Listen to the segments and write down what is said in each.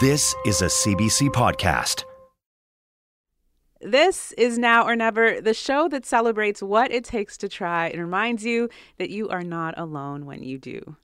This is a CBC podcast. This is Now or Never, the show that celebrates what it takes to try and reminds you that you are not alone when you do.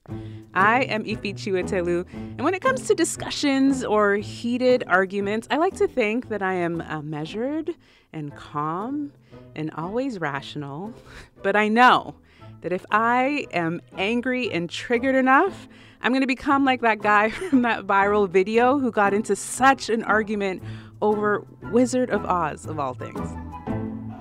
I am Ify Chiwetelu, and when it comes to discussions or heated arguments, I like to think that I am uh, measured and calm and always rational. But I know that if I am angry and triggered enough, I'm going to become like that guy from that viral video who got into such an argument over Wizard of Oz, of all things.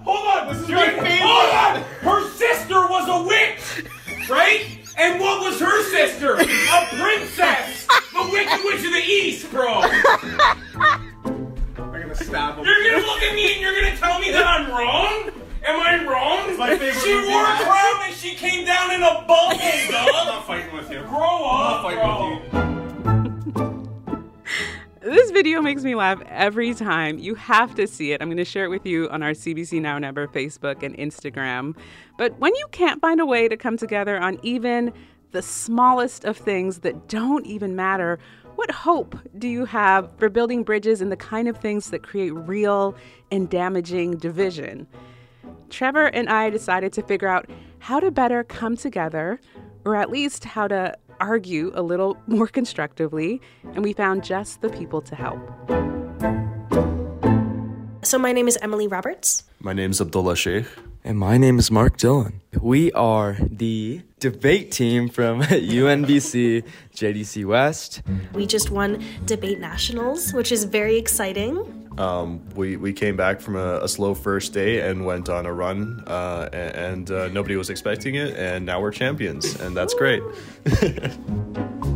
Hold on! This is my favorite! Hold on! Her sister was a witch! Right? And what was her sister? A princess! The Wicked Witch of the East, bro! I'm gonna stab him. You're gonna look at me and you're gonna tell me that I'm wrong? Am I wrong? my favorite she movie. wore a crown and she came down in a bubble, I'm not fighting with you. Grow up, I'm not fighting with you. This video makes me laugh every time. You have to see it. I'm going to share it with you on our CBC Now or Never Facebook and Instagram. But when you can't find a way to come together on even the smallest of things that don't even matter, what hope do you have for building bridges and the kind of things that create real and damaging division? Trevor and I decided to figure out how to better come together, or at least how to argue a little more constructively, and we found just the people to help. So my name is Emily Roberts. My name is Abdullah Sheikh. And my name is Mark Dillon. We are the debate team from UNBC JDC West. We just won Debate Nationals, which is very exciting. Um, we, we came back from a, a slow first day and went on a run, uh, and uh, nobody was expecting it, and now we're champions, and that's great.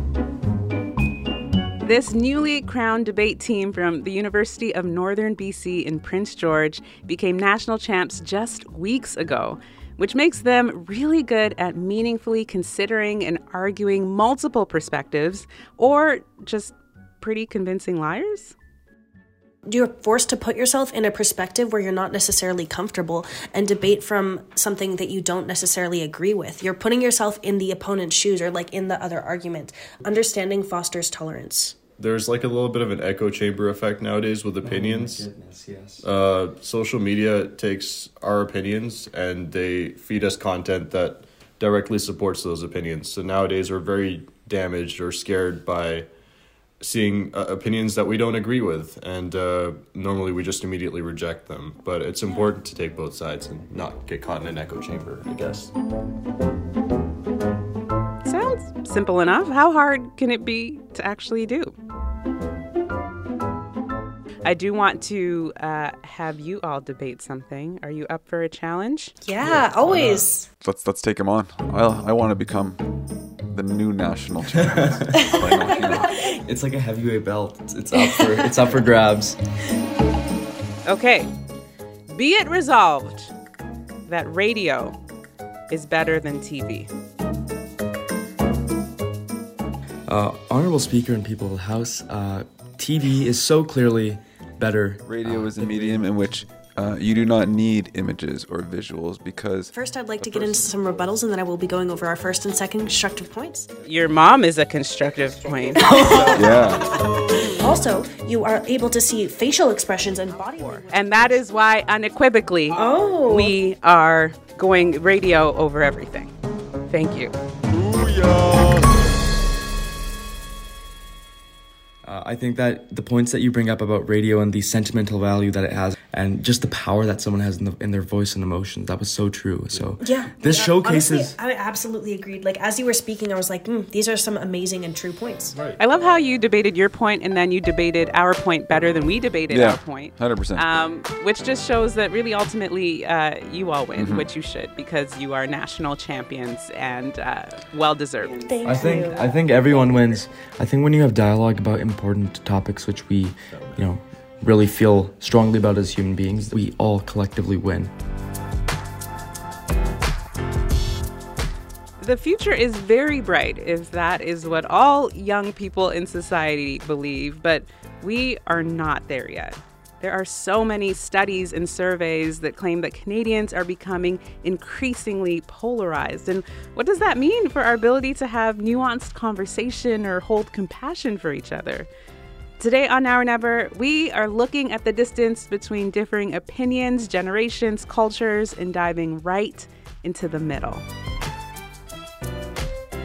This newly crowned debate team from the University of Northern BC in Prince George became national champs just weeks ago, which makes them really good at meaningfully considering and arguing multiple perspectives or just pretty convincing liars. You're forced to put yourself in a perspective where you're not necessarily comfortable and debate from something that you don't necessarily agree with. You're putting yourself in the opponent's shoes or like in the other argument. Understanding fosters tolerance. There's like a little bit of an echo chamber effect nowadays with opinions. Goodness, yes. Uh, social media takes our opinions and they feed us content that directly supports those opinions. So nowadays we're very damaged or scared by seeing uh, opinions that we don't agree with, and uh, normally we just immediately reject them. But it's important to take both sides and not get caught in an echo chamber, I guess. Sounds simple enough. How hard can it be to actually do? I do want to uh, have you all debate something. Are you up for a challenge? Yeah, always. Let's let's take him on. I I want to become the new national champion. Why not you? It's like a heavyweight belt. It's, it's up for it's up for grabs. Okay. Be it resolved that radio is better than TV. Uh, honorable Speaker and people of the House, uh, TV is so clearly better. Radio is a medium in which uh, you do not need images or visuals because First, I'd like to get into some rebuttals and then I will be going over our first and second constructive points. Your mom is a constructive point. yeah, Also, you are able to see facial expressions and body movement. and that is why unequivocally Oh. we are going radio over everything. Thank you. Uh, I think that the points that you bring up about radio and the sentimental value that it has and just the power that someone has in, the, in their voice and emotions. That was so true. So Yeah. this yeah, showcases. Honestly, I absolutely agreed. Like as you were speaking, I was like, mm, these are some amazing and true points. Right. I love how you debated your point and then you debated our point better than we debated Yeah, our point. 100%. Um, which just shows that really ultimately uh, you all win, Mm-hmm. which you should, because you are national champions and uh, well deserved. Thank I think you. I think everyone wins. I think when you have dialogue about important topics, which we, you know, really feel strongly about as human beings, we all collectively win. The future is very bright if that is what all young people in society believe, but we are not there yet. There are so many studies and surveys that claim that Canadians are becoming increasingly polarized. And what does that mean for our ability to have nuanced conversation or hold compassion for each other? Today on Now or Never, we are looking at the distance between differing opinions, generations, cultures, and diving right into the middle.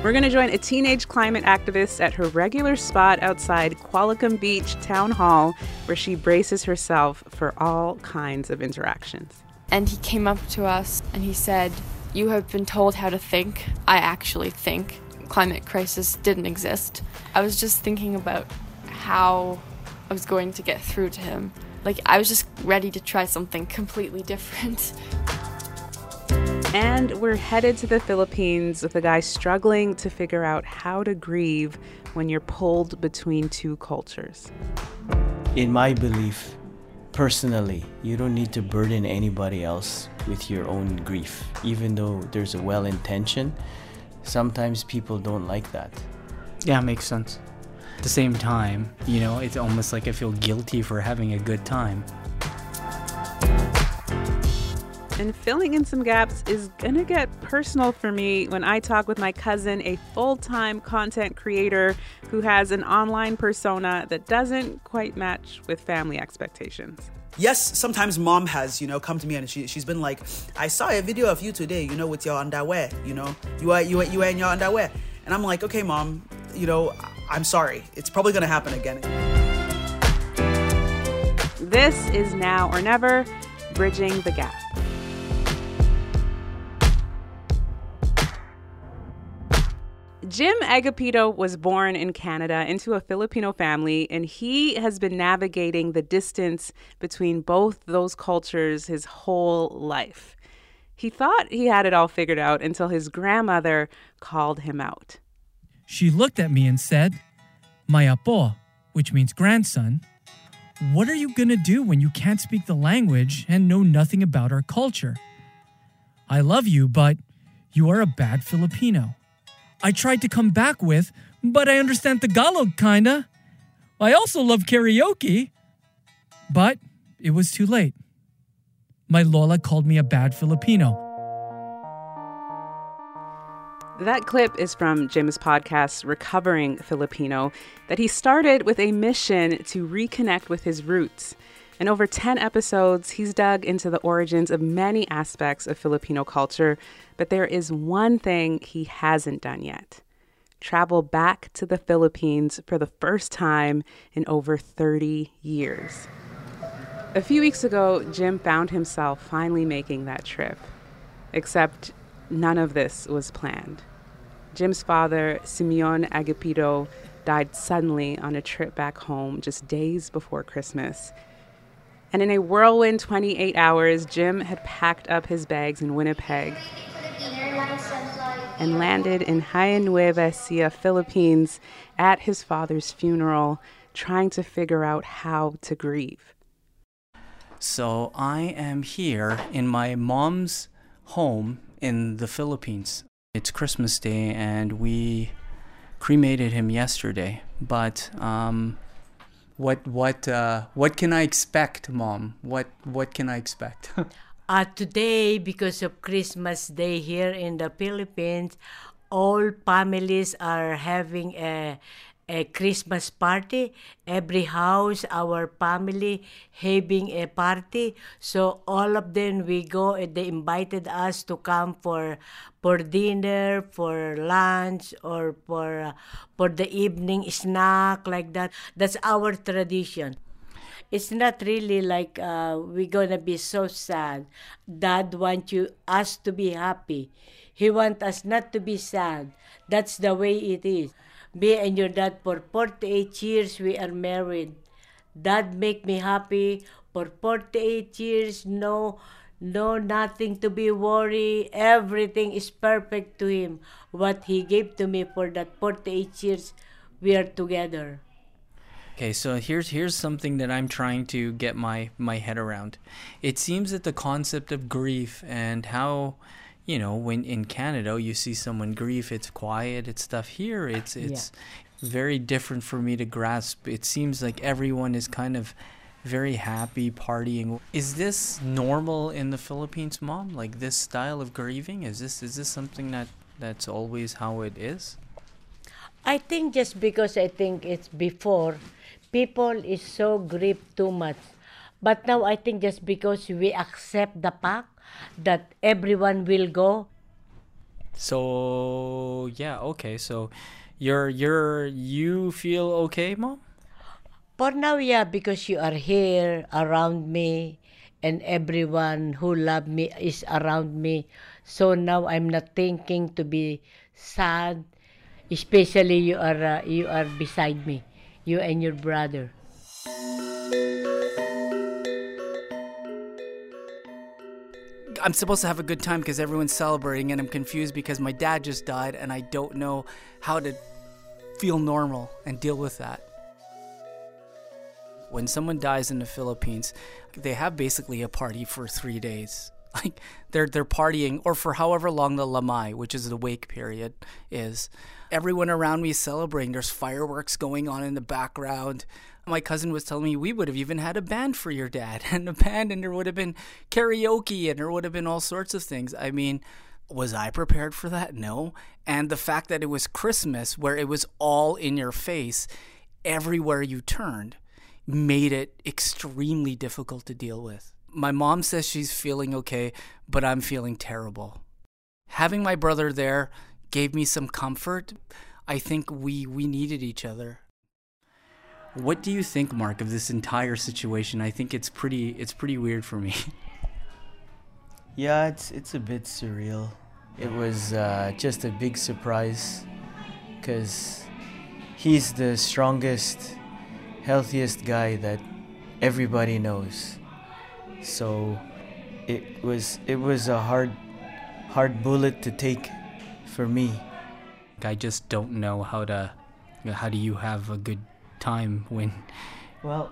We're going to join a teenage climate activist at her regular spot outside Qualicum Beach Town Hall, where she braces herself for all kinds of interactions. And he came up to us and he said, You have been told how to think. I actually think climate crisis didn't exist. I was just thinking about how I was going to get through to him. Like, I was just ready to try something completely different. And we're headed to the Philippines with a guy struggling to figure out how to grieve when you're pulled between two cultures. In my belief, personally, you don't need to burden anybody else with your own grief. Even though there's a well intention, sometimes people don't like that. Yeah, makes sense. At the same time, you know, it's almost like I feel guilty for having a good time. And filling in some gaps is gonna get personal for me when I talk with my cousin, a full time content creator who has an online persona that doesn't quite match with family expectations. yes, sometimes mom has, you know, come to me and she, she's been like, I saw a video of you today, you know, with your underwear, you know, you are, you are, you are in your underwear. And I'm like, okay, mom, you know, I'm sorry. It's probably to happen again. This is Now or Never Bridging the Gap. Jim Agapito was born in Canada into a Filipino family, and he has been navigating the distance between both those cultures his whole life. He thought he had it all figured out until his grandmother called him out. She looked at me and said, My apo, which means grandson, what are you gonna do when you can't speak the language and know nothing about our culture? I love you, but you are a bad Filipino. I tried to come back with, but I understand Tagalog kinda. I also love karaoke. But it was too late. My Lola called me a bad Filipino. That clip is from Jim's podcast, Recovering Filipino, that he started with a mission to reconnect with his roots. In over 10 episodes, he's dug into the origins of many aspects of Filipino culture, but there is one thing he hasn't done yet travel back to the Philippines for the first time in over 30 years. A few weeks ago, Jim found himself finally making that trip, except none of this was planned. Jim's father, Simeon Agapito, died suddenly on a trip back home just days before Christmas. And in a whirlwind 28 hours, Jim had packed up his bags in Winnipeg and landed in Nueva Ecija, Philippines, at his father's funeral, trying to figure out how to grieve. So I am here in my mom's home in the Philippines. It's Christmas Day and we cremated him yesterday. But um, what what uh, what can I expect, mom? What what can I expect? Uh, today, because of Christmas Day here in the Philippines, all families are having a, a Christmas party. Every house, our family having a party. So all of them we go and they invited us to come for for dinner, for lunch, or for uh, for the evening snack like that. That's our tradition. it's not really like uh, we're gonna be so sad. Dad wants you us to be happy. He want us not to be sad. That's the way it is. Me and your dad for 48 years we are married. Dad make me happy for 48 years. No, no, nothing to be worried. Everything is perfect to him. What he gave to me for that 48 years, we are together. Okay, so here's here's something that I'm trying to get my my head around. It seems that the concept of grief and how you know when in Canada you see someone grieve it's quiet it's stuff here it's it's very different for me to grasp. It seems like everyone is kind of very happy partying. Is this normal in the Philippines, mom? Like this style of grieving? Is this is this something that that's always how it is? I think just because I think it's before, people is so grieved too much. But now I think just because we accept the fact that everyone will go. So yeah, okay. So you're you're you feel okay, mom? For now, yeah, because you are here around me and everyone who love me is around me. So now I'm not thinking to be sad, especially you are uh, you are beside me, you and your brother. I'm supposed to have a good time because everyone's celebrating, and I'm confused because my dad just died, and I don't know how to feel normal and deal with that. When someone dies in the Philippines, they have basically a party for three days. Like they're they're partying, or for however long the lamay, which is the wake period, is. Everyone around me is celebrating. There's fireworks going on in the background. My cousin was telling me we would have even had a band for your dad, and a band, and there would have been karaoke, and there would have been all sorts of things. I mean, was I prepared for that? No. And the fact that it was Christmas, where it was all in your face, everywhere you turned, made it extremely difficult to deal with. My mom says she's feeling okay, but I'm feeling terrible. Having my brother there gave me some comfort. I think we, we needed each other. What do you think, Mark, of this entire situation? I think it's pretty it's pretty weird for me. Yeah, it's it's a bit surreal. It was uh, just a big surprise because he's the strongest, healthiest guy that everybody knows. So it was it was a hard hard bullet to take for me. I just don't know how to how do you have a good time when Well,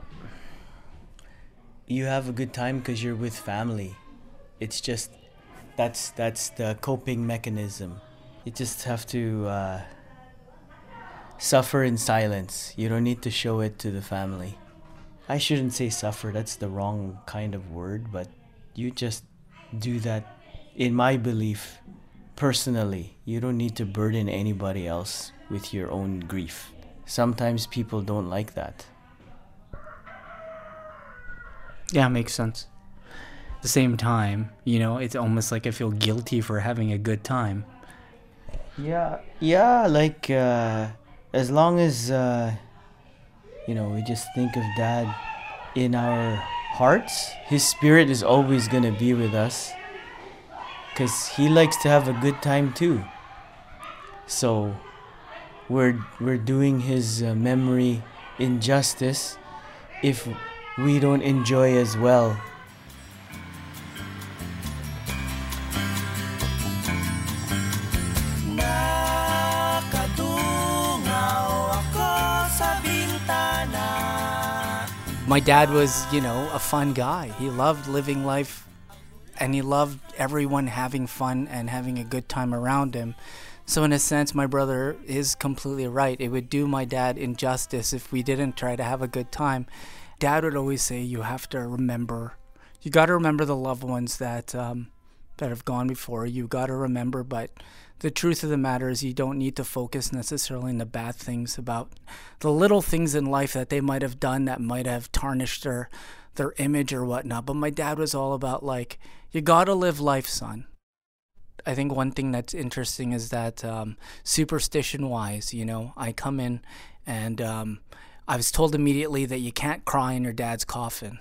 you have a good time because you're with family. It's just that's that's the coping mechanism. You just have to uh, suffer in silence. You don't need to show it to the family. I shouldn't say suffer. That's the wrong kind of word. But you just do that. In my belief, personally, you don't need to burden anybody else with your own grief. Sometimes people don't like that. Yeah, makes sense. At the same time, you know, it's almost like I feel guilty for having a good time. Yeah, yeah, like uh, as long as uh, you know, we just think of dad in our hearts, his spirit is always going to be with us cuz he likes to have a good time too. So we're we're doing his uh, memory injustice if we don't enjoy as well My dad was, you know, a fun guy. He loved living life and he loved everyone having fun and having a good time around him. So, in a sense, my brother is completely right. It would do my dad injustice if we didn't try to have a good time. Dad would always say, "You have to remember. You got to remember the loved ones that um, that have gone before. You got to remember." But the truth of the matter is, you don't need to focus necessarily on the bad things about the little things in life that they might have done that might have tarnished their their image or whatnot. But my dad was all about like, "You got to live life, son." I think one thing that's interesting is that um, superstition wise, you know, I come in and um, I was told immediately that you can't cry in your dad's coffin.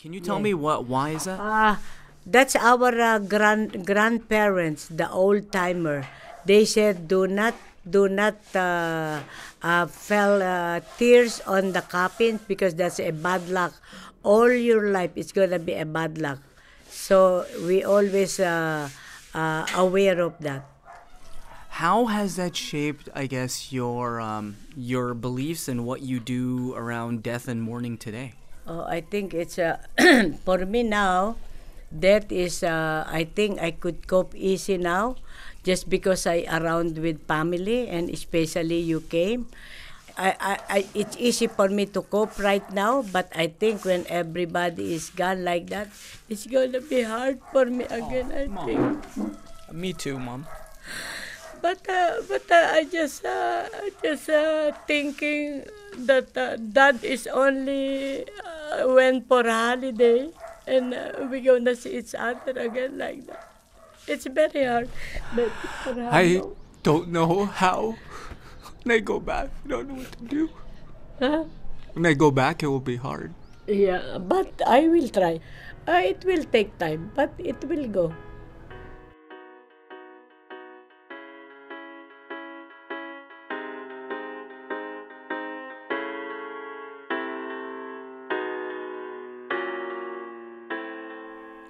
Can you tell me what? Why is that? Ah, that's our uh, grand grandparents, the old timer. They said, "Do not, do not uh, uh, fell uh, tears on the coffin because that's a bad luck. All your life it's gonna be a bad luck." So we always uh, aware of that. How has that shaped, I guess, your um, your beliefs and what you do around death and mourning today? Oh, I think it's uh, for me now. That is, uh, I think I could cope easy now, just because I around with family and especially you came. I, I, I, it's easy for me to cope right now, but I think when everybody is gone like that, it's gonna be hard for me again. I think. Me too, mom. But uh, but uh, I just uh, just uh, thinking that uh, dad is only uh, went for holiday and uh, we gonna see each other again like that. It's very hard. But I don't know how. When I go back, I don't know what to do. Huh? When I go back, it will be hard. Yeah, but I will try. Uh, it will take time, but it will go.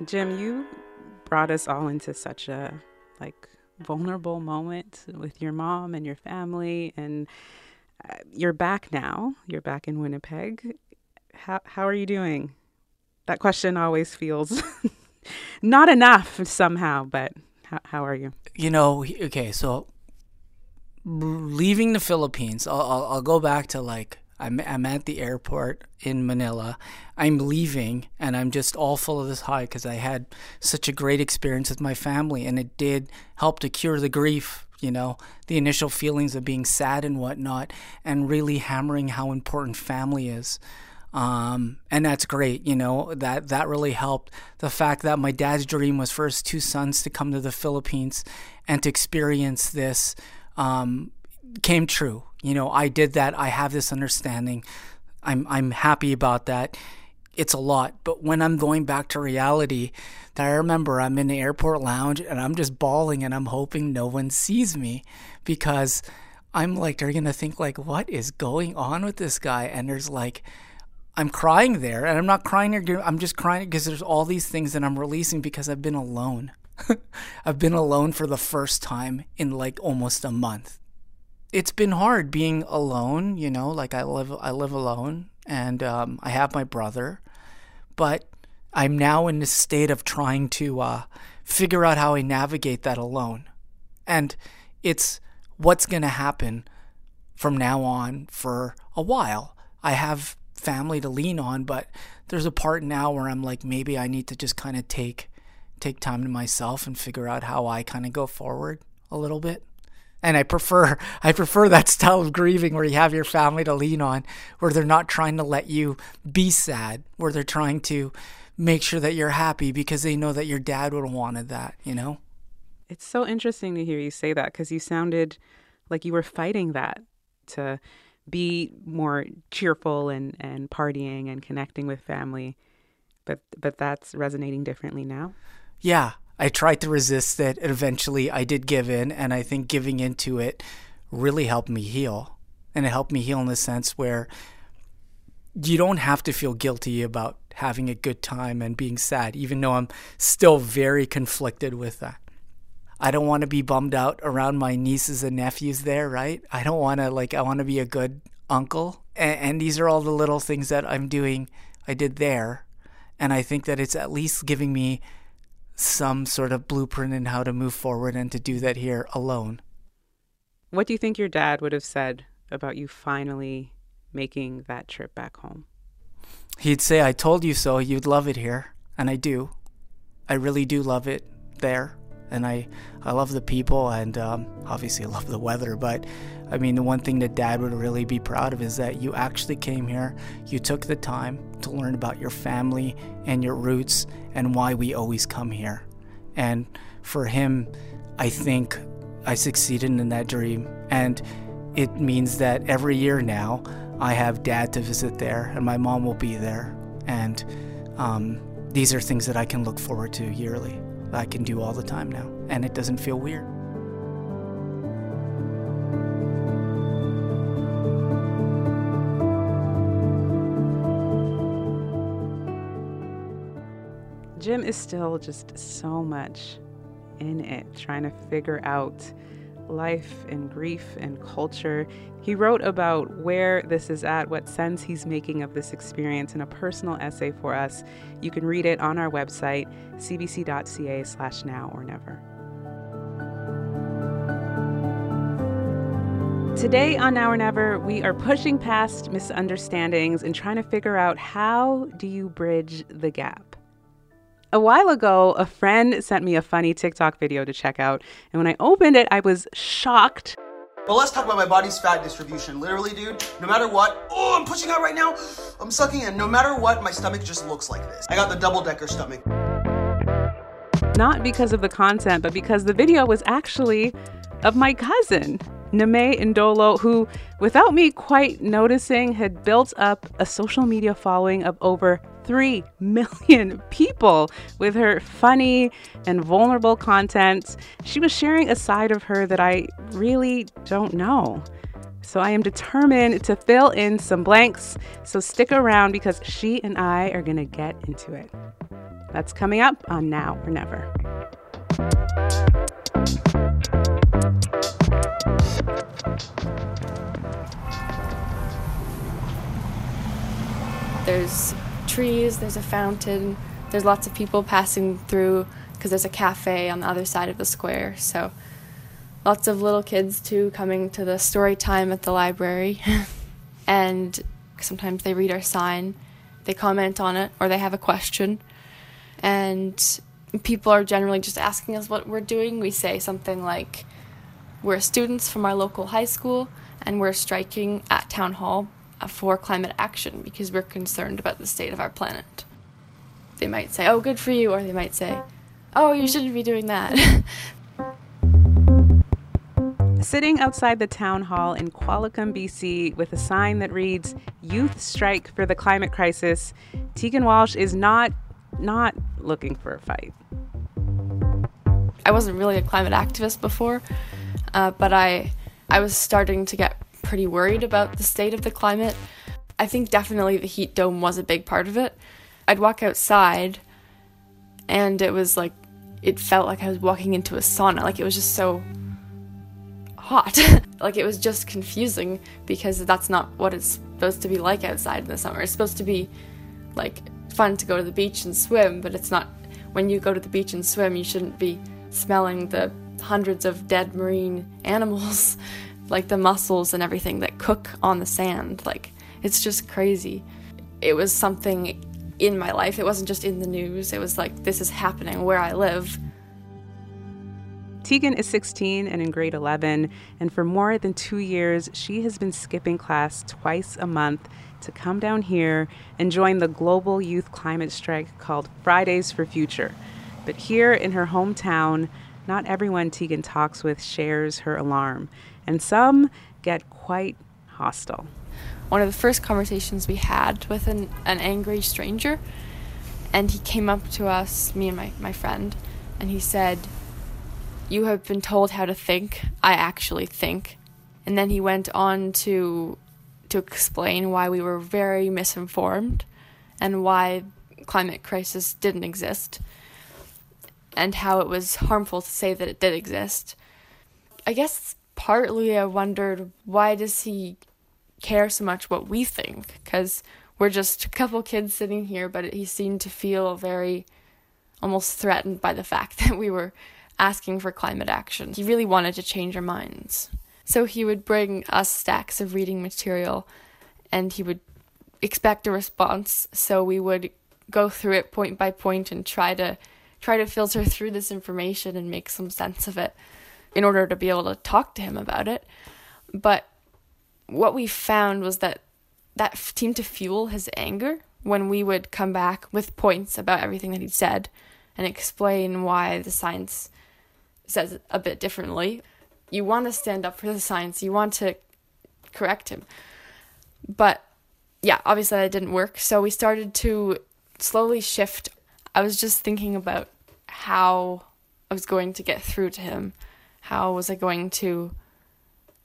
Jim, you brought us all into such a like vulnerable moment with your mom and your family and uh, you're back now. You're back in Winnipeg. How how are you doing? That question always feels not enough somehow, but how how are you? You know, okay, so leaving the Philippines, I'll, I'll, I'll go back to like, I'm, I'm at the airport in Manila. I'm leaving and I'm just all full of this high because I had such a great experience with my family and it did help to cure the grief, you know, the initial feelings of being sad and whatnot, and really hammering how important family is. Um, and that's great, you know, that, that really helped. The fact that my dad's dream was for his two sons to come to the Philippines and to experience this, um, came true. You know, I did that. I have this understanding. I'm, I'm happy about that. It's a lot. But when I'm going back to reality, that I remember I'm in the airport lounge and I'm just bawling and I'm hoping no one sees me because I'm like, they're going to think like, what is going on with this guy? And there's like, I'm crying there, and I'm not crying there. I'm just crying because there's all these things that I'm releasing because I've been alone. I've been alone for the first time in like almost a month. It's been hard being alone, you know. Like I live, I live alone, and um, I have my brother, but I'm now in this state of trying to uh, figure out how I navigate that alone, and it's what's going to happen from now on for a while. I have family to lean on, but there's a part now where I'm like maybe I need to just kind of take take time to myself and figure out how I kind of go forward a little bit. And I prefer I prefer that style of grieving where you have your family to lean on, where they're not trying to let you be sad, where they're trying to make sure that you're happy because they know that your dad would have wanted that, you know? It's so interesting to hear you say that because you sounded like you were fighting that to be more cheerful and, and partying and connecting with family. But but that's resonating differently now. yeah, I tried to resist it. And eventually, I did give in, and I think giving into it really helped me heal. And it helped me heal in the sense where you don't have to feel guilty about having a good time and being sad, even though I'm still very conflicted with that. I don't want to be bummed out around my nieces and nephews there, right? I don't want to, like, I want to be a good uncle. And, and these are all the little things that I'm doing, I did there. And I think that it's at least giving me some sort of blueprint in how to move forward and to do that here alone. What do you think your dad would have said about you finally making that trip back home? He'd say, I told you so, you'd love it here. And I do. I really do love it there. And I, I love the people and um, obviously I love the weather. But I mean, the one thing that dad would really be proud of is that you actually came here, you took the time to learn about your family and your roots and why we always come here. And for him, I think I succeeded in that dream. And it means that every year now, I have dad to visit there, and my mom will be there. And um, these are things that I can look forward to yearly. I can do all the time now, and it doesn't feel weird. Jim is still just so much in it, trying to figure out life and grief and culture. He wrote about where this is at, what sense he's making of this experience in a personal essay for us. You can read it on our website, cbc.ca slash now or never. Today on Now or Never, we are pushing past misunderstandings and trying to figure out how do you bridge the gap. A while ago, a friend sent me a funny TikTok video to check out, and when I opened it, I was shocked. But let's talk about my body's fat distribution. Literally, dude, no matter what, oh, I'm pushing out right now. I'm sucking in. No matter what, my stomach just looks like this. I got the double decker stomach. Not because of the content, but because the video was actually of my cousin, Nimay Ndolo, who, without me quite noticing, had built up a social media following of over 3 million people with her funny and vulnerable content. She was sharing a side of her that I really don't know. So I am determined to fill in some blanks. So stick around because she and I are going to get into it. That's coming up on Now or Never. There's trees, there's a fountain, there's lots of people passing through because there's a cafe on the other side of the square. So lots of little kids too coming to the story time at the library. and sometimes they read our sign, they comment on it, or they have a question. And people are generally just asking us what we're doing. We say something like, We're students from our local high school and we're striking at Town Hall for climate action because we're concerned about the state of our planet. They might say, oh, good for you, or they might say, oh, you shouldn't be doing that. Sitting outside the town hall in Qualicum, BC, with a sign that reads Youth Strike for the Climate Crisis, Teegan Walshe is not not looking for a fight. I wasn't really a climate activist before, uh, but I I was starting to get pretty worried about the state of the climate. I think definitely the heat dome was a big part of it. I'd walk outside and it was like it felt like I was walking into a sauna. Like it was just so hot. like it was just confusing because that's not what it's supposed to be like outside in the summer. It's supposed to be like fun to go to the beach and swim, but it's not when you go to the beach and swim, you shouldn't be smelling the hundreds of dead marine animals like the mussels and everything that cook on the sand. Like, it's just crazy. It was something in my life. It wasn't just in the news. It was like, this is happening where I live. Teegan is 16 and in grade 11, and for more than two years, she has been skipping class twice a month to come down here and join the global youth climate strike called Fridays for Future. But here in her hometown, not everyone Teegan talks with shares her alarm and some get quite hostile. One of the first conversations we had with an, an angry stranger, and he came up to us, me and my, my friend, and he said, You have been told how to think. I actually think. And then he went on to to explain why we were very misinformed and why climate crisis didn't exist and how it was harmful to say that it did exist. I guess partly I wondered why does he care so much what we think? Because we're just a couple kids sitting here, but he seemed to feel very almost threatened by the fact that we were asking for climate action. He really wanted to change our minds. So he would bring us stacks of reading material and he would expect a response. So we would go through it point by point and try to try to filter through this information and make some sense of it in order to be able to talk to him about it. But what we found was that that seemed to fuel his anger when we would come back with points about everything that he'd said and explain why the science says a bit differently. You want to stand up for the science, you want to correct him. But yeah, obviously that didn't work. So we started to slowly shift. I was just thinking about how I was going to get through to him. How was I going to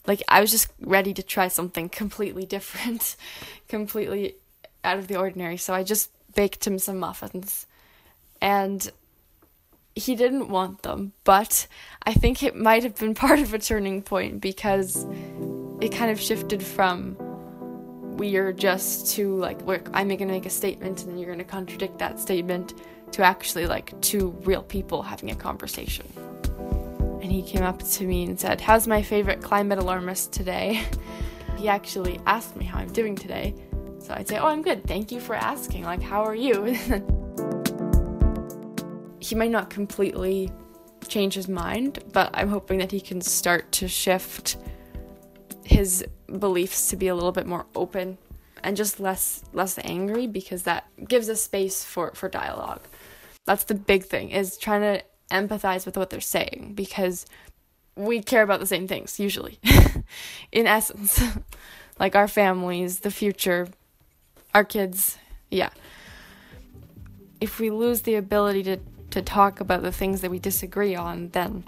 like I was just ready to try something completely different, completely out of the ordinary. So I just baked him some muffins. And he didn't want them, but I think it might have been part of a turning point because it kind of shifted from we're just to like look i'm to make a statement and you're going to contradict that statement to actually like two real people having a conversation and he came up to me and said how's my favorite climate alarmist today? He actually asked me how i'm doing today. So i'd say oh i'm good. Thank you for asking. Like how are you? He might not completely change his mind but i'm hoping that he can start to shift his beliefs to be a little bit more open and just less less angry because that gives a space for for dialogue. That's the big thing is trying to empathize with what they're saying because we care about the same things usually. In essence like our families the future our kids yeah. If we lose the ability to to talk about the things that we disagree on then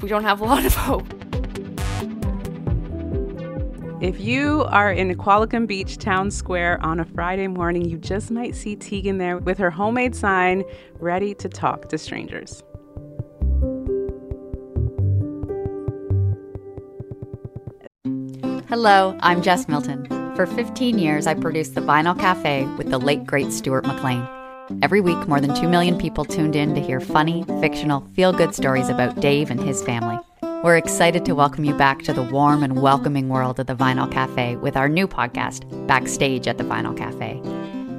we don't have a lot of hope If you are in Qualicum Beach Town Square on a Friday morning, you just might see Teegan there with her homemade sign ready to talk to strangers. Hello, I'm Jess Milton. For 15 years, I produced The Vinyl Cafe with the late, great Stuart McLean. Every week, more than 2 million people tuned in to hear funny, fictional, feel good stories about Dave and his family. We're excited to welcome you back to the warm and welcoming world of the Vinyl Cafe with our new podcast, Backstage at the Vinyl Cafe.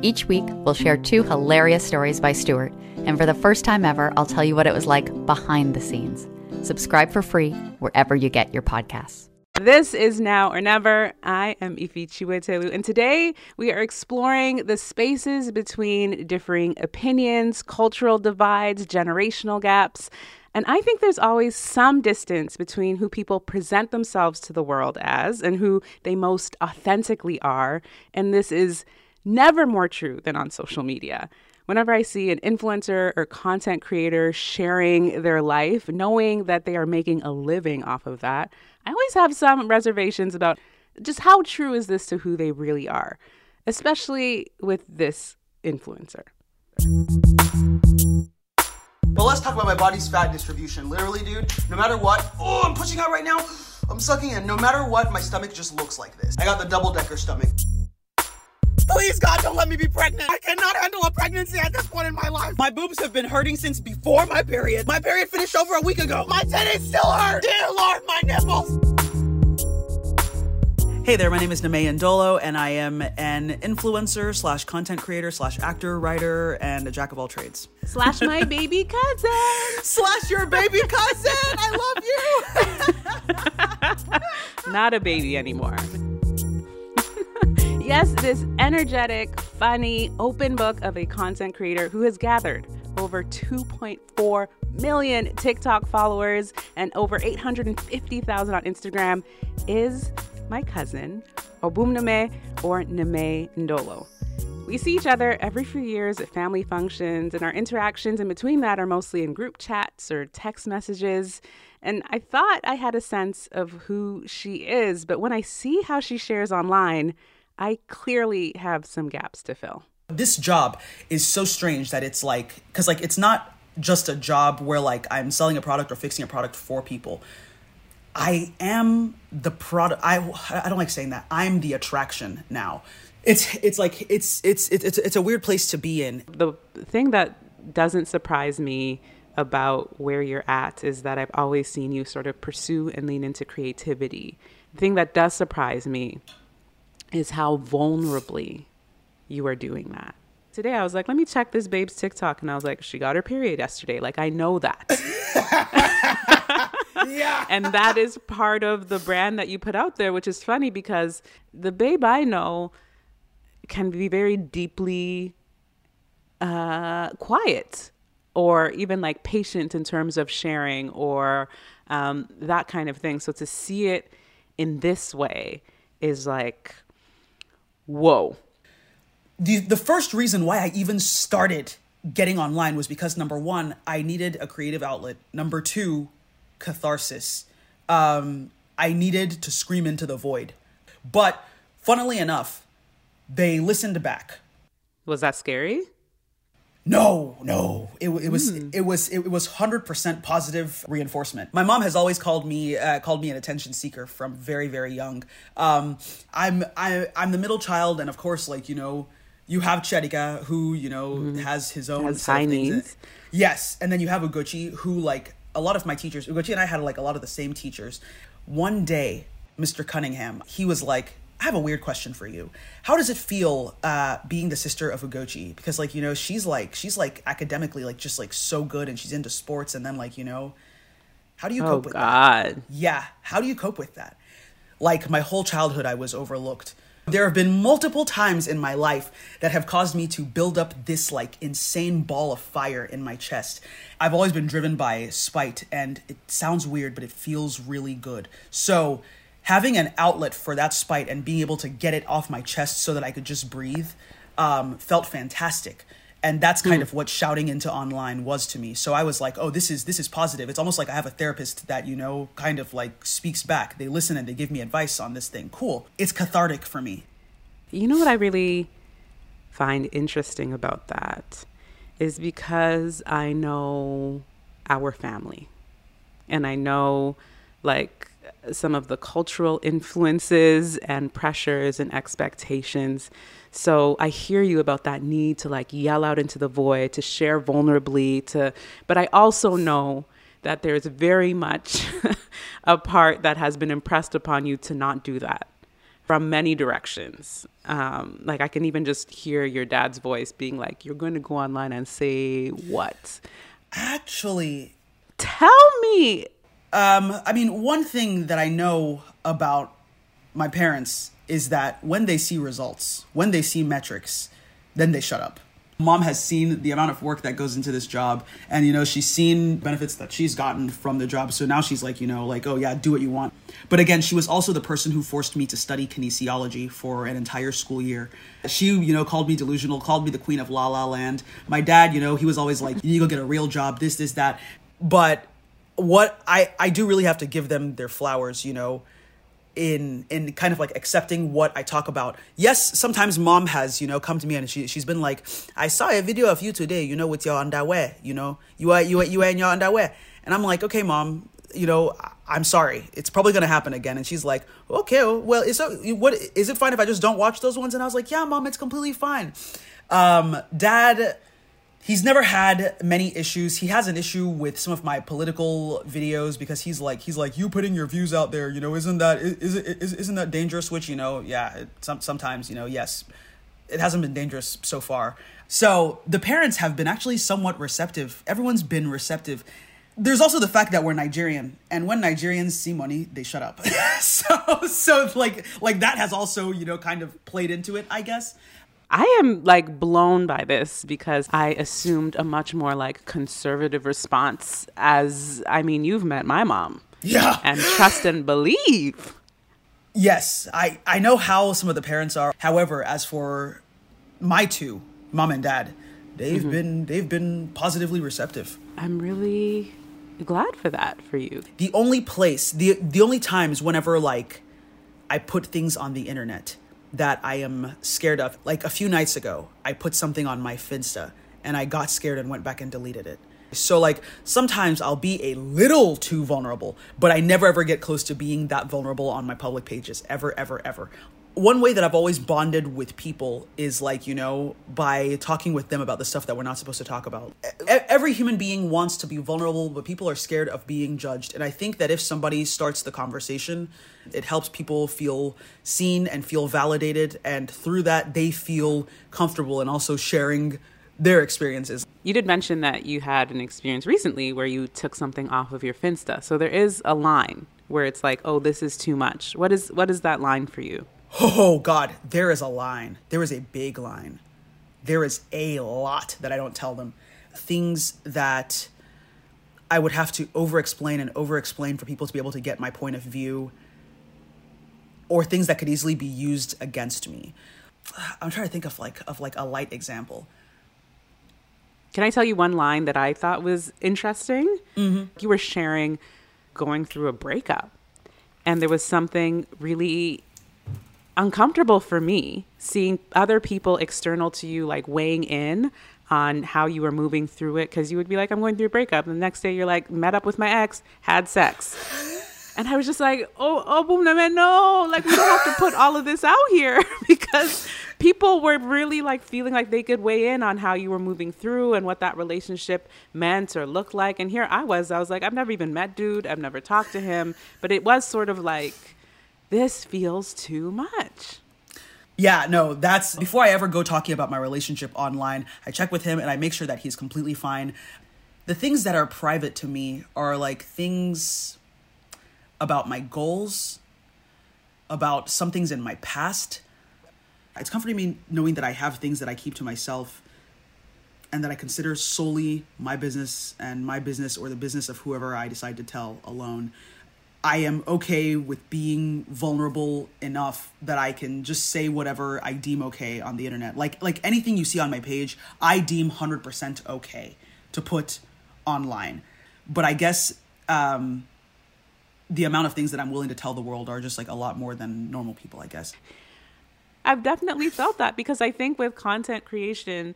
Each week, we'll share two hilarious stories by Stuart, and for the first time ever, I'll tell you what it was like behind the scenes. Subscribe for free wherever you get your podcasts. This is Now or Never. I am Ify Chiwetelu, and today we are exploring the spaces between differing opinions, cultural divides, generational gaps. And I think there's always some distance between who people present themselves to the world as and who they most authentically are. And this is never more true than on social media. Whenever I see an influencer or content creator sharing their life, knowing that they are making a living off of that, I always have some reservations about just how true is this to who they really are, especially with this influencer. But let's talk about my body's fat distribution. Literally, dude, no matter what, oh, I'm pushing out right now. I'm sucking in. No matter what, my stomach just looks like this. I got the double decker stomach. Please, God, don't let me be pregnant. I cannot handle a pregnancy at this point in my life. My boobs have been hurting since before my period. My period finished over a week ago. My titties still hurt. Dear Lord, my nipples. Hey there, my name is Nimay Ndolo, and I am an influencer slash content creator slash actor, writer, and a jack of all trades. Slash my baby cousin. slash your baby cousin. I love you. Not a baby anymore. yes, this energetic, funny, open book of a content creator who has gathered over 2.4 million TikTok followers and over 850,000 on Instagram is my cousin, Obumname or Nimay Ndolo. We see each other every few years at family functions, and our interactions in between that are mostly in group chats or text messages. And I thought I had a sense of who she is, but when I see how she shares online, I clearly have some gaps to fill. This job is so strange that it's like, because like it's not just a job where like I'm selling a product or fixing a product for people. I am the product. I I don't like saying that. I'm the attraction now. It's it's like it's it's it's it's a weird place to be in. The thing that doesn't surprise me about where you're at is that I've always seen you sort of pursue and lean into creativity. The thing that does surprise me is how vulnerably you are doing that. Today I was like, let me check this babe's TikTok. And I was like, she got her period yesterday. Like, I know that. yeah. And that is part of the brand that you put out there, which is funny because the babe I know can be very deeply uh, quiet or even like patient in terms of sharing or um, that kind of thing. So to see it in this way is like, whoa. the the first reason why I even started getting online was because number one, I needed a creative outlet. Number two, catharsis. Um, I needed to scream into the void. But funnily enough, they listened back. Was that scary? No, no. It, it was it was it was hundred percent positive reinforcement. My mom has always called me uh, called me an attention seeker from very very young. Um, I'm I I'm the middle child, and of course, like you know, you have Cherika who you know has his own Has high things. needs. Yes, and then you have Ugochi who like a lot of my teachers. Ugochi and I had like a lot of the same teachers. One day, Mr. Cunningham, he was like, I have a weird question for you. How does it feel uh, being the sister of Ugochi? Because like you know, she's like she's like academically like just like so good, and she's into sports, and then like you know, how do you Oh, cope with God. that? Yeah, how do you cope with that? Like my whole childhood, I was overlooked. There have been multiple times in my life that have caused me to build up this like insane ball of fire in my chest. I've always been driven by spite, and it sounds weird, but it feels really good. So, having an outlet for that spite and being able to get it off my chest so that I could just breathe um, felt fantastic and that's kind hmm. of what shouting into online was to me. So i was like oh this is this is positive. It's almost like i have a therapist that you know kind of like speaks back. They listen and they give me advice on this thing. Cool. It's cathartic for me. You know what I really find interesting about that is because I know our family. And I know like some of the cultural influences and pressures and expectations. So I hear you about that need to like yell out into the void, to share vulnerably, to but I also know that there's very much a part that has been impressed upon you to not do that from many directions. Um, like I can even just hear your dad's voice being like, "You're going to go online and say what?" actually tell me um i mean one thing that i know about my parents is that when they see results when they see metrics then they shut up. Mom has seen the amount of work that goes into this job and you know she's seen benefits that she's gotten from the job so now she's like you know like oh yeah do what you want. But again she was also the person who forced me to study kinesiology for an entire school year. She you know called me delusional called me the queen of la la land. My dad you know he was always like you need to go get a real job this this that. But what i i do really have to give them their flowers you know in in kind of like accepting what I talk about. Yes, sometimes mom has, you know, come to me and she she's been like, I saw a video of you today, you know, with your underwear, you know. You are you are you are in your underwear. And I'm like, "Okay, mom, you know, I'm sorry. It's probably going to happen again." And she's like, "Okay, well, is it what is it fine if I just don't watch those ones?" And I was like, "Yeah, mom, it's completely fine." Um dad he's never had many issues. He has an issue with some of my political videos because he's like he's like you putting your views out there. You know, isn't that is is, isn't that dangerous? Which you know, yeah, it, some sometimes you know, yes, it hasn't been dangerous so far. So the parents have been actually somewhat receptive. Everyone's been receptive. There's also the fact that we're Nigerian, and when Nigerians see money, they shut up. so so like like that has also you know kind of played into it, I guess. I am like blown by this because I assumed a much more like conservative response as I mean you've met my mom. Yeah. And trust and believe. Yes, I, I know how some of the parents are. However, as for my two, mom and dad, they've Mhm. been they've been positively receptive. I'm really glad for that for you. The only place, the the only times whenever like I put things on the internet that I am scared of, like a few nights ago, I put something on my Finsta and I got scared and went back and deleted it. So like sometimes I'll be a little too vulnerable, but I never ever get close to being that vulnerable on my public pages ever ever ever. One way that I've always bonded with people is like, you know, by talking with them about the stuff that we're not supposed to talk about. Every human being wants to be vulnerable, but people are scared of being judged. And I think that if somebody starts the conversation, it helps people feel seen and feel validated. And through that, they feel comfortable and also sharing their experiences. You did mention that you had an experience recently where you took something off of your Finsta. So there is a line where it's like, "Oh, this is too much." What is what is that line for you? Oh God, there is a line. There is a big line. There is a lot that I don't tell them. Things that I would have to over explain and over explain for people to be able to get my point of view. or things that could easily be used against me. I'm trying to think of like of like a light example. Can I tell you one line that I thought was interesting? Mm-hmm. You were sharing going through a breakup, and there was something really uncomfortable for me seeing other people external to you like weighing in on how you were moving through it because you would be like i'm going through a breakup. And the next day you're like met up with my ex had sex. And i was just like oh oh boom no. Like we don't have to put all of this out here. Because people were really like feeling like they could weigh in on how you were moving through and what that relationship meant or looked like. And here i was i was like i've never even met dude. I've never talked to him. But it was sort of like this feels too much. Yeah, no, that's before I ever go talking about my relationship online, I check with him and I make sure that he's completely fine. The things that are private to me are like things about my goals, about some things in my past. It's comforting me knowing that I have things that I keep to myself and that I consider solely my business and my business or the business of whoever I decide to tell alone. I am okay with being vulnerable enough that I can just say whatever I deem okay on the internet. Like like anything you see on my page, I deem 100% okay to put online. But I guess um the amount of things that I'm willing to tell the world are just like a lot more than normal people, I guess. I've definitely felt that because I think with content creation,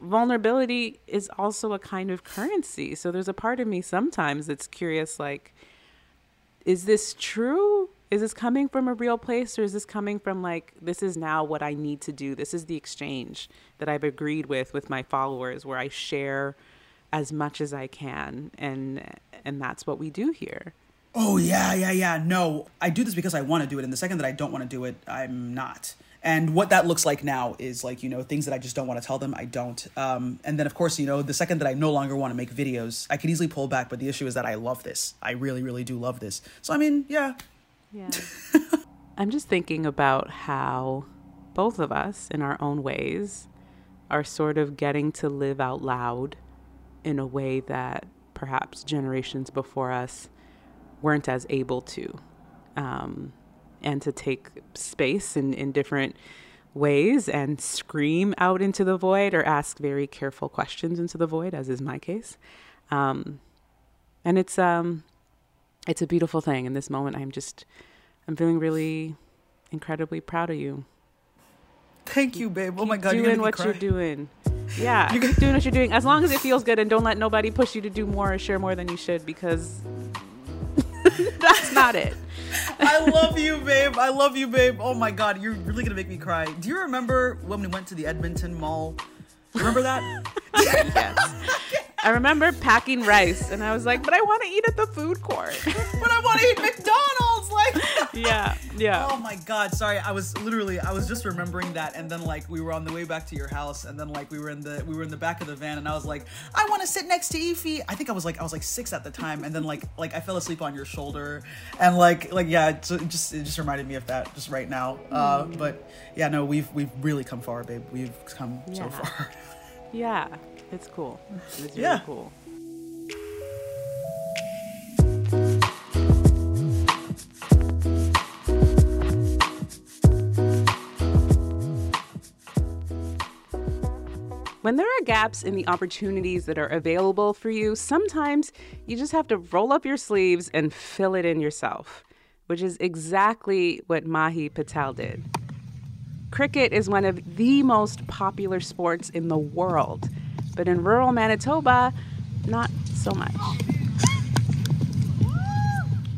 vulnerability is also a kind of currency. So there's a part of me sometimes that's curious like is this true? Is this coming from a real place or is this coming from like this is now what I need to do? This is the exchange that I've agreed with with my followers where I share as much as I can and and that's what we do here. Oh yeah, yeah, yeah. No, I do this because I want to do it and the second that I don't want to do it, I'm not. And what that looks like now is like, you know, things that I just don't want to tell them, I don't. Um, and then, of course, you know, the second that I no longer want to make videos, I could easily pull back. But the issue is that I love this. I really, really do love this. So, I mean, yeah. Yeah. I'm just thinking about how both of us, in our own ways, are sort of getting to live out loud in a way that perhaps generations before us weren't as able to. Um, and to take space in, in different ways and scream out into the void or ask very careful questions into the void, as is my case. Um, and it's um, it's a beautiful thing. In this moment, I'm just I'm feeling really incredibly proud of you. Thank you, babe. Oh my God, doing you're what cry. you're doing. Yeah, keep doing what you're doing as long as it feels good, and don't let nobody push you to do more or share more than you should because that's not it. I love you, babe. I love you, babe. Oh my god, you're really gonna make me cry. Do you remember when we went to the Edmonton Mall? Remember that? yes. I remember packing rice, and I was like, "But I want to eat at the food court." but I want to eat McDonald's. Like, yeah, yeah. Oh my god, sorry. I was literally, I was just remembering that, and then like we were on the way back to your house, and then like we were in the, we were in the back of the van, and I was like, I want to sit next to Ify. I think I was like, I was like six at the time, and then like, like I fell asleep on your shoulder, and like, like yeah, it just, it just reminded me of that just right now. Uh, but yeah, no, we've, we've really come far, babe. We've come yeah. so far. yeah. It's cool. It's really yeah. cool. When there are gaps in the opportunities that are available for you, sometimes you just have to roll up your sleeves and fill it in yourself, which is exactly what Mahee Patel did. Cricket is one of the most popular sports in the world but in rural Manitoba, not so much.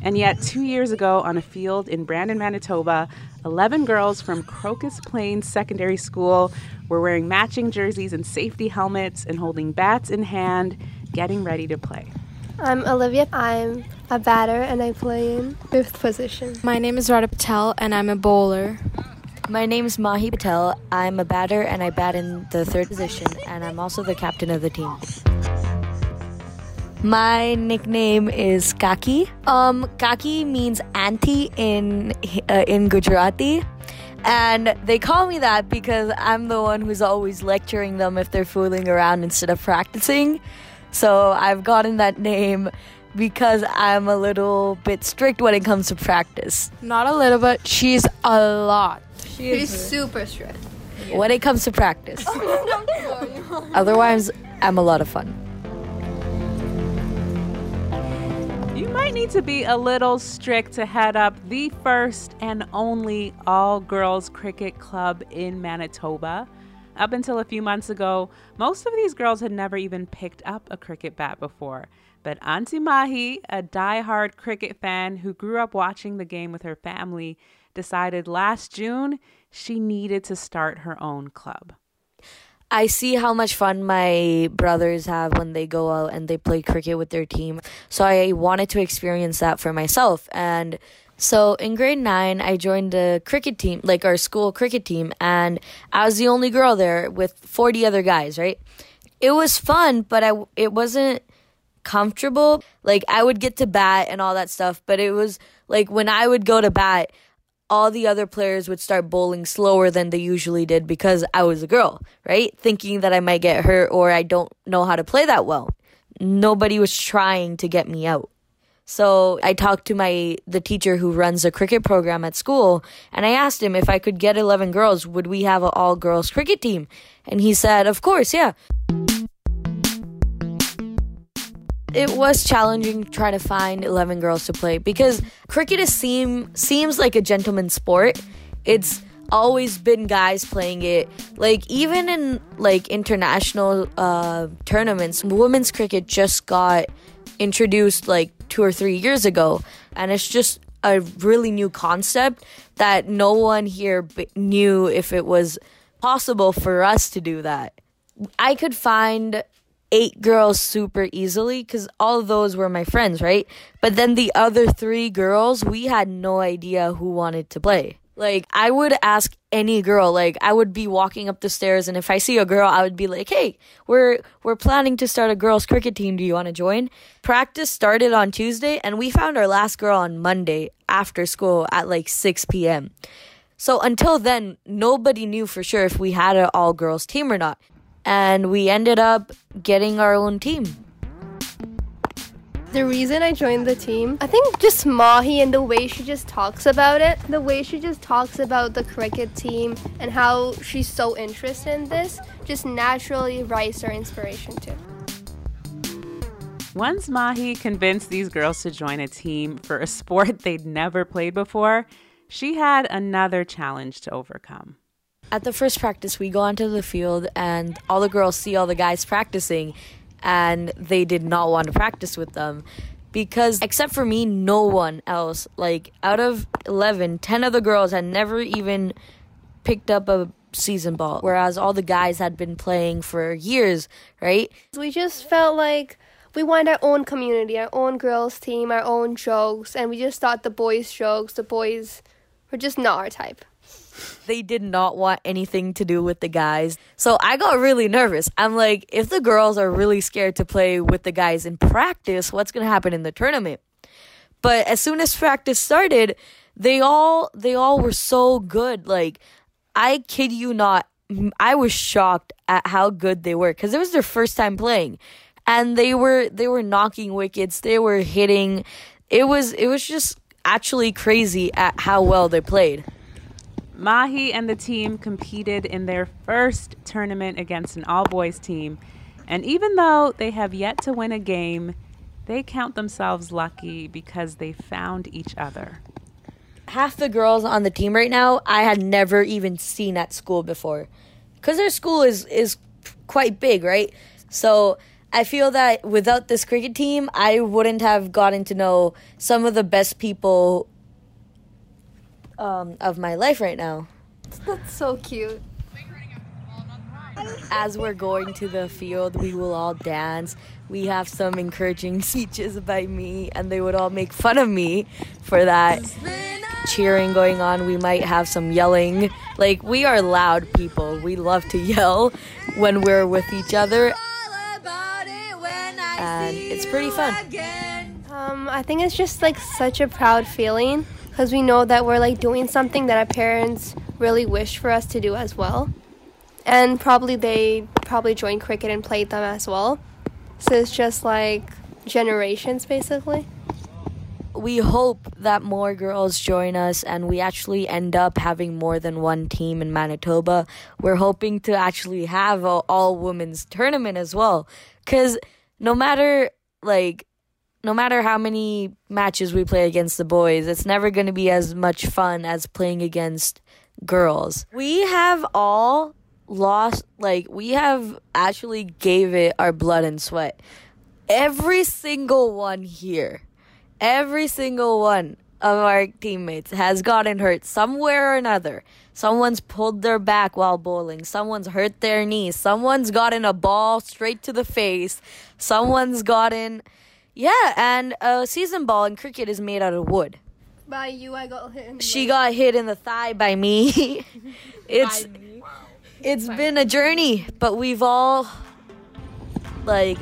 And yet, two years ago on a field in Brandon, Manitoba, 11 girls from Crocus Plains Secondary School were wearing matching jerseys and safety helmets and holding bats in hand, getting ready to play. I'm Olivia. I'm a batter and I play in fifth position. My name is Radha Patel and I'm a bowler. My name is Mahee Patel. I'm a batter and I bat in the third position, and I'm also the captain of the team. My nickname is Kaki. Um, Kaki means auntie in uh, in Gujarati, and they call me that because I'm the one who's always lecturing them if they're fooling around instead of practicing. So I've gotten that name because I'm a little bit strict when it comes to practice. Not a little bit, she's a lot. She's super strict. When it comes to practice. Otherwise, I'm a lot of fun. You might need to be a little strict to head up the first and only all girls cricket club in Manitoba. Up until a few months ago, most of these girls had never even picked up a cricket bat before. But Auntie Mahee, a die-hard cricket fan who grew up watching the game with her family, decided last June she needed to start her own club. I see how much fun my brothers have when they go out and they play cricket with their team. So I wanted to experience that for myself. And so in grade nine, I joined the cricket team, like our school cricket team, and I was the only girl there with 40 other guys, right? It was fun, but I, it wasn't comfortable. Like I would get to bat and all that stuff, but it was like when I would go to bat, all the other players would start bowling slower than they usually did because I was a girl, right? Thinking that I might get hurt or I don't know how to play that well. Nobody was trying to get me out. So I talked to my the teacher who runs a cricket program at school and I asked him if I could get 11 girls, would we have an all girls cricket team? And he said, "Of course, yeah." It was challenging trying to find 11 girls to play because cricket is seem seems like a gentleman's sport. It's always been guys playing it. Like even in like international uh, tournaments, women's cricket just got introduced like 2 or 3 years ago and it's just a really new concept that no one here knew if it was possible for us to do that. I could find eight girls super easily because all of those were my friends, right? But then the other three girls, we had no idea who wanted to play. Like I would ask any girl, like I would be walking up the stairs and if I see a girl, I would be like, "Hey, we're we're planning to start a girls cricket team. Do you want to join?" Practice started on Tuesday and we found our last girl on Monday after school at like 6 p.m. So until then, nobody knew for sure if we had an all girls team or not and we ended up getting our own team. The reason I joined the team, I think just Mahee and the way she just talks about it, the way she just talks about the cricket team and how she's so interested in this, just naturally writes her inspiration too. Once Mahee convinced these girls to join a team for a sport they'd never played before, she had another challenge to overcome at the first practice, we go onto the field and all the girls see all the guys practicing, and they did not want to practice with them because except for me no one else. Like out of 11 10 of the girls had never even picked up a season ball whereas all the guys had been playing for years right? We just felt like we wanted our own community our own girls team our own jokes and we just thought the boys jokes the boys were just not our type they did not want anything to do with the guys. So I got really nervous. I'm like, if the girls are really scared to play with the guys in practice, what's going to happen in the tournament? But as soon as practice started, they all they all were so good. Like I kid you not, I was shocked at how good they were cuz it was their first time playing. And they were they were knocking wickets, they were hitting. It was it was just actually crazy at how well they played. Mahee and the team competed in their first tournament against an all boys team. And even though they have yet to win a game, they count themselves lucky because they found each other. Half the girls on the team right now, I had never even seen at school before. Because their school is, is quite big, right? So I feel that without this cricket team, I wouldn't have gotten to know some of the best people um, of my life right now. That's so cute. As we're going to the field, we will all dance. We have some encouraging speeches by me, and they would all make fun of me for that. Cheering going on, we might have some yelling. Like, we are loud people. We love to yell when we're with each other. And it's pretty fun. Um, I think it's just like such a proud feeling because we know that we're like doing something that our parents really wish for us to do as well. And probably they probably joined cricket and played them as well. So it's just like generations, basically. we hope that more girls join us and we actually end up having more than one team in Manitoba. We're hoping to actually have a all women's tournament as well cuz no matter like no matter how many matches we play against the boys, it's never going to be as much fun as playing against girls. We have all lost like we have actually gave it our blood and sweat. Every single one here every single one of our teammates has gotten hurt somewhere or another. Someone's pulled their back while bowling. Someone's hurt their knee. Someone's gotten a ball straight to the face. Someone's gotten, yeah, and a season ball in cricket is made out of wood. By you, I got hit. In the She got hit in the thigh by me. it's it's been a journey, but we've all like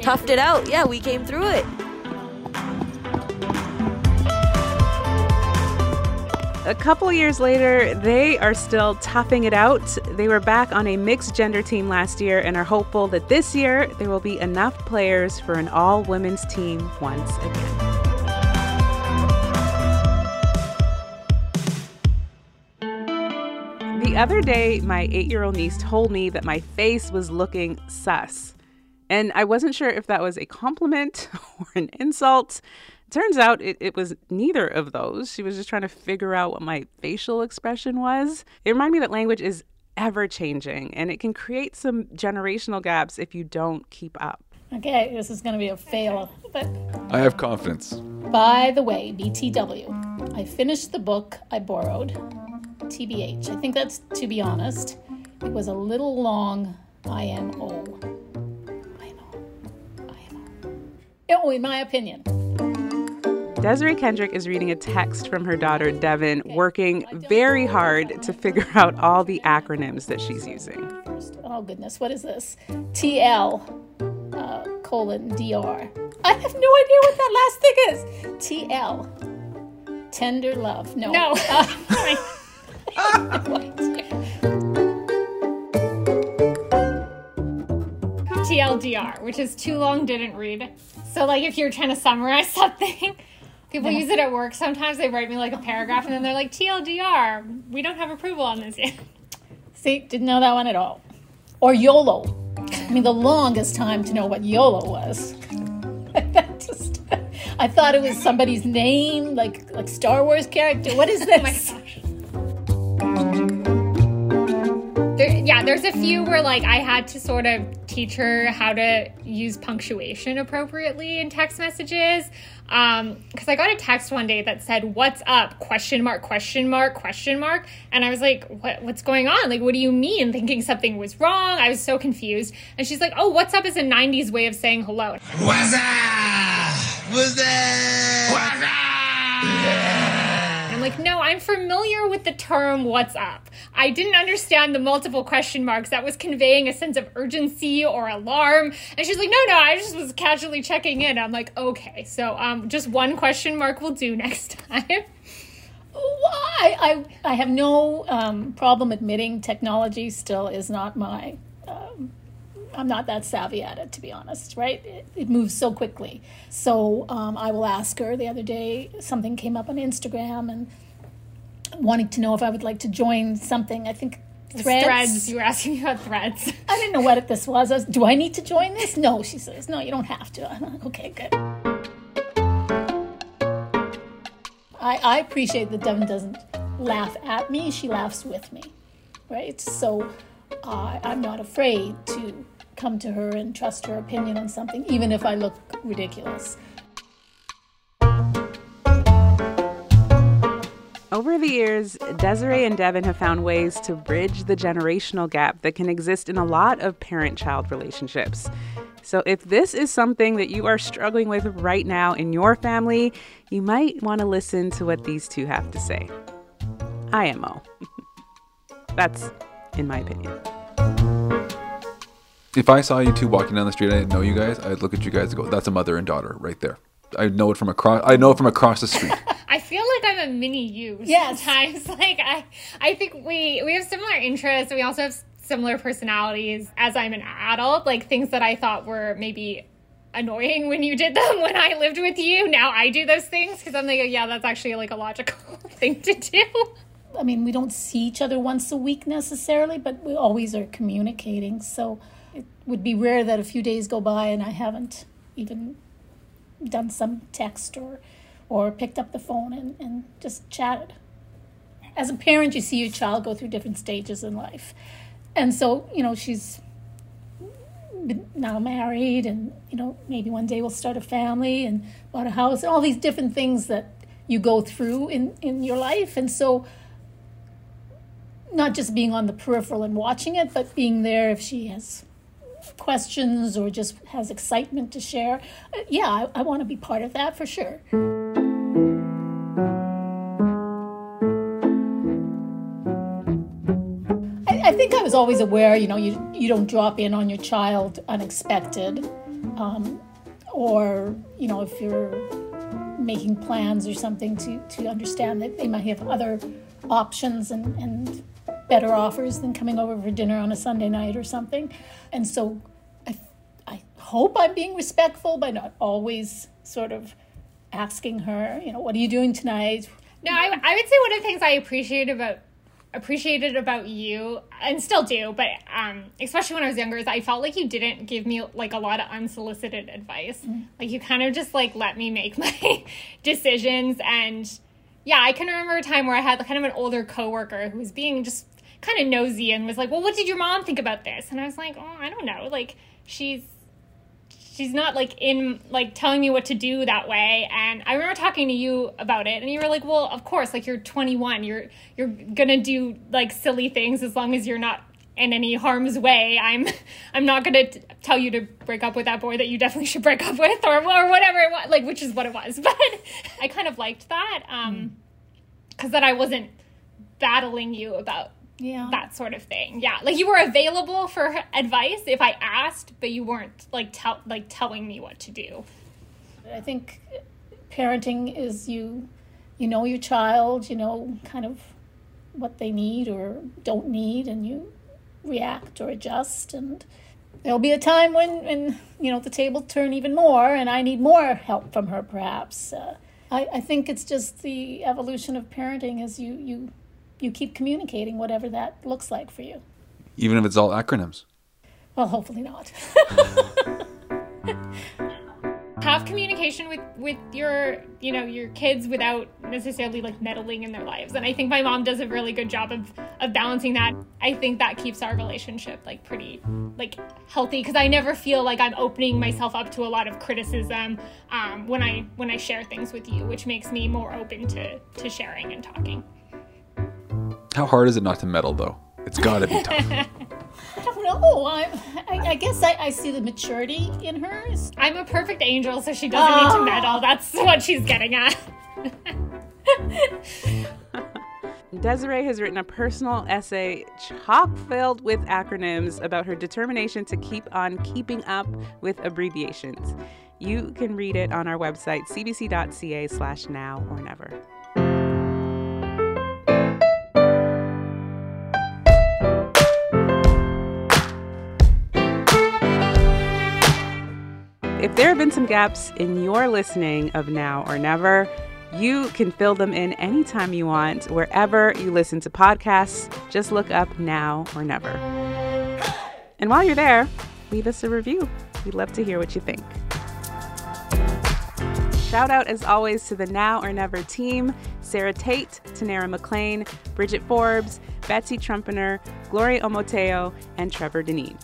toughed it out. Yeah, we came through it. A couple years later, they are still toughing it out. They were back on a mixed gender team last year and are hopeful that this year there will be enough players for an all women's team once again. The other day, my eight year old niece told me that my face was looking sus. And I wasn't sure if that was a compliment or an insult. Turns out it, it was neither of those. She was just trying to figure out what my facial expression was. It reminded me that language is ever changing and it can create some generational gaps if you don't keep up. Okay, this is going to be a fail. But I have confidence. by the way, BTW, I finished the book I borrowed. TBH. I think that's to be honest. It was a little long. IMO. Oh, in my opinion. Desiree Kendrick is reading a text from her daughter Devonne, working very hard to figure out all the acronyms that she's using. Oh goodness, what is this? TL uh, colon DR. I have no idea what that last thing is. TL. Tender love. No. No. Uh, no idea. TLDR, which is too long, didn't read. So, like, if you're trying to summarize something, people Yeah. use it at work. Sometimes they write me like a paragraph and then they're like, TLDR, we don't have approval on this yet. See, didn't know that one at all. Or YOLO. I mean, the longest time to know what YOLO was. Just- I thought it was somebody's name, like like Star Wars character. What is oh this? There, yeah, there's a few where like I had to sort of teach her how to use punctuation appropriately in text messages. Um, because I got a text one day that said, "What's up?" question mark question mark question mark, and I was like, "What? What's going on? Like, what do you mean?" Thinking something was wrong. I was so confused, and she's like, "Oh, what's up?" is a '90s way of saying hello. What's up? What's that? And I'm like, no, I'm familiar with the term what's up. I didn't understand the multiple question marks that was conveying a sense of urgency or alarm. And she's like, no, no, I just was casually checking in. I'm like, okay, so um, just one question mark will do next time. Why? I, I have no um, problem admitting technology still is not my. Um, I'm not that savvy at it, to be honest, right? It, it moves so quickly. So um, I will ask her. The other day, something came up on Instagram and wanting to know if I would like to join something. I think threads. Threads. You were asking me about threads. I didn't know what this was. I was. Do I need to join this? No, she says. No, you don't have to. I'm like, okay, good. I, I appreciate that Devonne doesn't laugh at me, she laughs with me, right? So uh, I'm not afraid to come to her and trust her opinion on something, even if I look ridiculous. Over the years, Desiree and Devonne have found ways to bridge the generational gap that can exist in a lot of parent child relationships. So, if this is something that you are struggling with right now in your family, you might want to listen to what these two have to say. IMO. That's in my opinion. If I saw you two walking down the street, I didn't know you guys. I'd look at you guys and go, "That's a mother and daughter right there." I know it from across. I know it from across the street. I feel like I'm a mini you Yes. sometimes. Like I, I think we we have similar interests. We also have similar personalities. As I'm an adult, like things that I thought were maybe annoying when you did them when I lived with you. Now I do those things because I'm like, oh, yeah, that's actually like a logical thing to do. I mean, we don't see each other once a week necessarily, but we always are communicating. So it would be rare that a few days go by and I haven't even done some text or or picked up the phone and, and just chatted. As a parent, you see your child go through different stages in life. And so, you know, she's now married and, you know, maybe one day we'll start a family and bought a house and all these different things that you go through in, in your life. And so not just being on the peripheral and watching it, but being there if she has questions or just has excitement to share. Uh, yeah, I, I want to be part of that for sure. I, I think I was always aware, you know, you, you don't drop in on your child unexpected. Um, or, you know, if you're making plans or something to, to understand that they might have other options and, and better offers than coming over for dinner on a Sunday night or something. And so hope I'm being respectful by not always sort of asking her, you know, what are you doing tonight? No, I, I would say one of the things I appreciate about appreciated about you and still do but um especially when i was younger is i felt like you didn't give me like a lot of unsolicited advice mm-hmm. like you kind of just like let me make my decisions and yeah i can remember a time where i had kind of an older coworker who was being just kind of nosy and was like, "Well, what did your mom think about this?" And I was like, "Oh, I don't know. Like she's she's not like in like telling me what to do that way." And I remember talking to you about it and you were like, "Well, of course, like you're 21. You're you're going to do like silly things as long as you're not in any harm's way. I'm I'm not going to tell you to break up with that boy that you definitely should break up with or or whatever it was, like which is what it was." But I kind of liked that um cuz that I wasn't battling you about yeah. That sort of thing. Yeah. Like you were available for advice if i asked but you weren't like tell like telling me what to do. I think parenting is you you know your child you know kind of what they need or don't need and you react or adjust. And there'll be a time when when you know the table turn even more and i need more help from her perhaps. Uh, I, I think it's just the evolution of parenting as you you you keep communicating whatever that looks like for you. Even if it's all acronyms. Well, hopefully not. Have communication with with your you know your kids without necessarily like meddling in their lives, and I think my mom does a really good job of of balancing that. I think that keeps our relationship like pretty like healthy because I never feel like I'm opening myself up to a lot of criticism um, when I when I share things with you, which makes me more open to to sharing and talking. How hard is it not to meddle, though? It's got to be tough. I don't know. I, I, I guess I, I, see the maturity in hers. I'm a perfect angel, so she doesn't oh. need to ah. meddle. That's what she's getting at. Desiree has written a personal essay chock filled with acronyms about her determination to keep on keeping up with abbreviations. You can read it on our website, cbc.ca slash now or never. If there have been some gaps in your listening of Now or Never, you can fill them in anytime you want, wherever you listen to podcasts. Just look up Now or Never. And while you're there, leave us a review. We'd love to hear what you think. Shout out, as always, to the Now or Never team Sarah Tate, Tanara McLean, Bridget Forbes, Betsy Trumpener, Gloria Omoteo, and Trevor Dineen.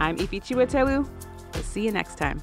I'm Ify Chiwetelu. We'll see you next time.